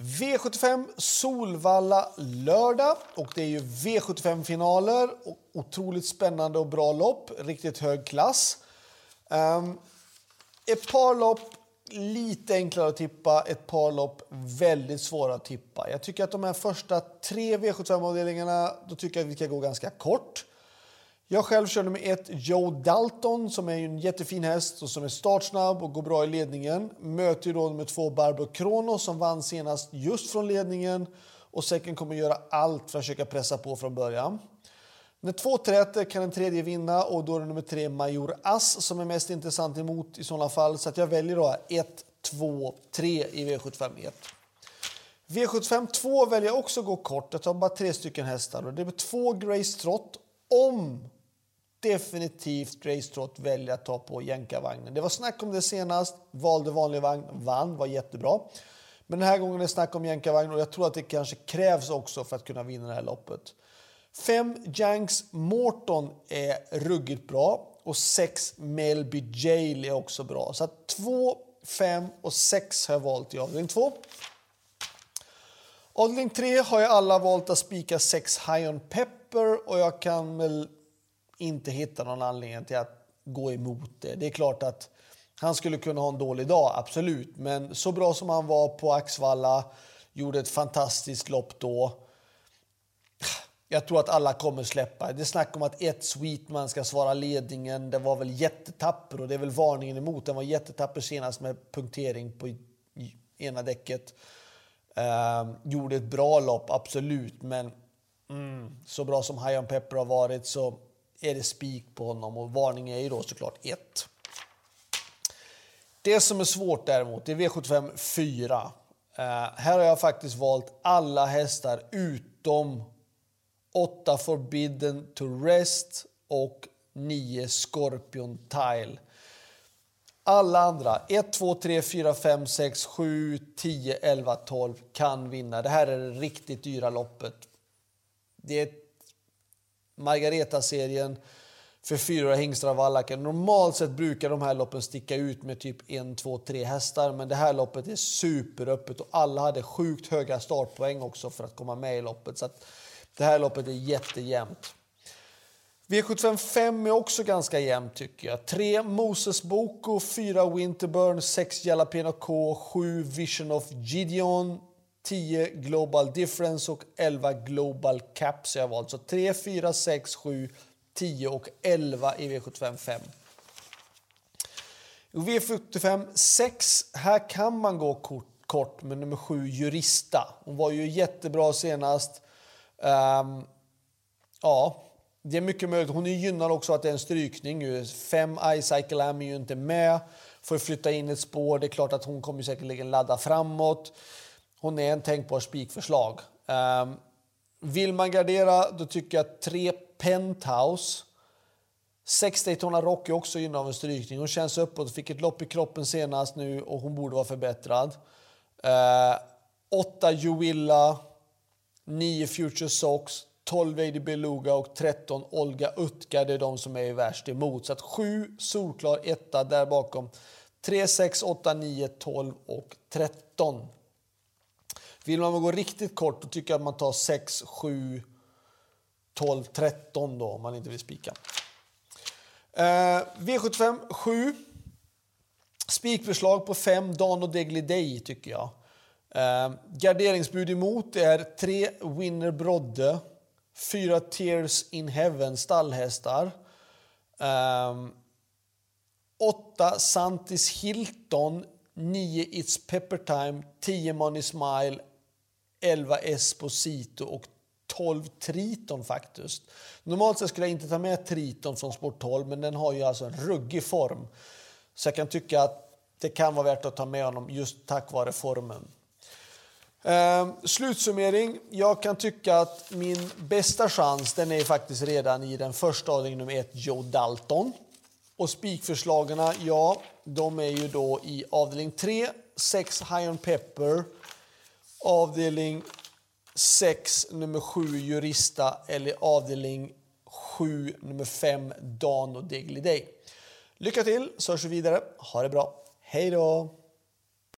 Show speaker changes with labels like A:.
A: V75 Solvalla lördag och det är ju V75-finaler. Otroligt spännande och bra lopp, riktigt hög klass. Um, ett par lopp lite enklare att tippa, ett par lopp väldigt svåra att tippa. Jag tycker att de här första tre V75-avdelningarna, då tycker jag att vi ska gå ganska kort. Jag själv körde med ett Joe Dalton som är en jättefin häst och som är startsnabb och går bra i ledningen. Möter då nummer två Barbro Kronos som vann senast just från ledningen och säcken kommer göra allt för att försöka pressa på från början. När två träter kan en tredje vinna och då är det nummer tre Major Ass som är mest intressant emot i sådana fall. Så att jag väljer då 1, 2, 3 i V75 1. V75 2 väljer jag också gå kort. Jag tar bara tre stycken hästar. och Det är två Grace Trott om definitivt racetrot väljer att ta på jänkarvagnen. Det var snack om det senast, valde vanlig vagn, vann, var jättebra. Men den här gången är det snack om jänkarvagn och jag tror att det kanske krävs också för att kunna vinna det här loppet. 5 Janks Morton är ruggigt bra och 6 Melby Jail är också bra. Så 2, 5 och 6 har jag valt i avdelning 2. Avdelning 3 har jag alla valt att spika 6 High on Pepper och jag kan väl inte hitta någon anledning till att gå emot det. Det är klart att han skulle kunna ha en dålig dag, absolut. Men så bra som han var på Axvalla, gjorde ett fantastiskt lopp då. Jag tror att alla kommer släppa. Det är snack om att ett Sweetman ska svara ledningen. Det var väl jättetapper och det är väl varningen emot. Den var jättetapper senast med punktering på ena däcket. Eh, gjorde ett bra lopp, absolut. Men mm, så bra som High on Pepper har varit så är det spik på honom och varning är ju då såklart 1. Det som är svårt däremot är V75 4. Eh, här har jag faktiskt valt alla hästar utom 8 Forbidden to Rest och 9 Scorpion Tile. Alla andra, 1, 2, 3, 4, 5, 6, 7, 10, 11, 12 kan vinna. Det här är det riktigt dyra loppet. Det är Margareta-serien för fyra hingstar av Vallaken. Normalt sett brukar de här loppen sticka ut med typ en, två, tre hästar. Men det här loppet är superöppet och alla hade sjukt höga startpoäng också för att komma med i loppet. Så det här loppet är jättejämnt. V75 5 är också ganska jämnt tycker jag. 3 Moses Boko, 4 Winterburn, 6 Jalapeno K, 7 Vision of Gideon, 10 Global Difference och 11 Global Caps jag valt. Så 3, 4, 6, 7, 10 och 11 i V75 5. V75 6, här kan man gå kort, kort med nummer 7 Jurista. Hon var ju jättebra senast. Um, ja, det är mycket möjligt. Hon är gynnad också att det är en strykning. 5 iCycle Am är ju inte med. Får flytta in ett spår. Det är klart att hon kommer säkerligen ladda framåt. Hon är en tänkbar spikförslag. Um, vill man gardera, då tycker jag att tre Penthouse 6 Daytona Rock är också gynnad av en strykning. Hon känns uppåt, fick ett lopp i kroppen senast nu och hon borde vara förbättrad. Ehm, uh, 8 Juilla, 9 Future Sox, 12 Lady Beluga och 13 Olga Utka. Det är de som är värst emot. Så att 7 solklar etta där bakom. 3, 6, 8, 9, 12 och 13. Vill man gå riktigt kort då tycker jag att man tar 6, 7, 12, 13 då om man inte vill spika. Eh, V75 7. Spikförslag på 5 Dan och Degli Day tycker jag. Eh, garderingsbud emot är 3 Winner Brodde, 4 Tears in Heaven stallhästar. Eh, 8 Santis Hilton, 9 It's Pepper Time, 10 Money Smile, 11 Esposito och 12 Triton faktiskt. Normalt sett skulle jag inte ta med Triton från Sport 12 men den har ju alltså en ruggig form. Så jag kan tycka att det kan vara värt att ta med honom just tack vare formen. Ehm, slutsummering. Jag kan tycka att min bästa chans den är faktiskt redan i den första avdelningen nummer ett, Joe Dalton. Och spikförslagen, ja, de är ju då i avdelning 3, 6 High on Pepper, avdelning 6, nummer 7 Jurista eller avdelning 7, nummer 5 Dan och Degli Lycka till så hörs vi vidare. Ha det bra. Hej då!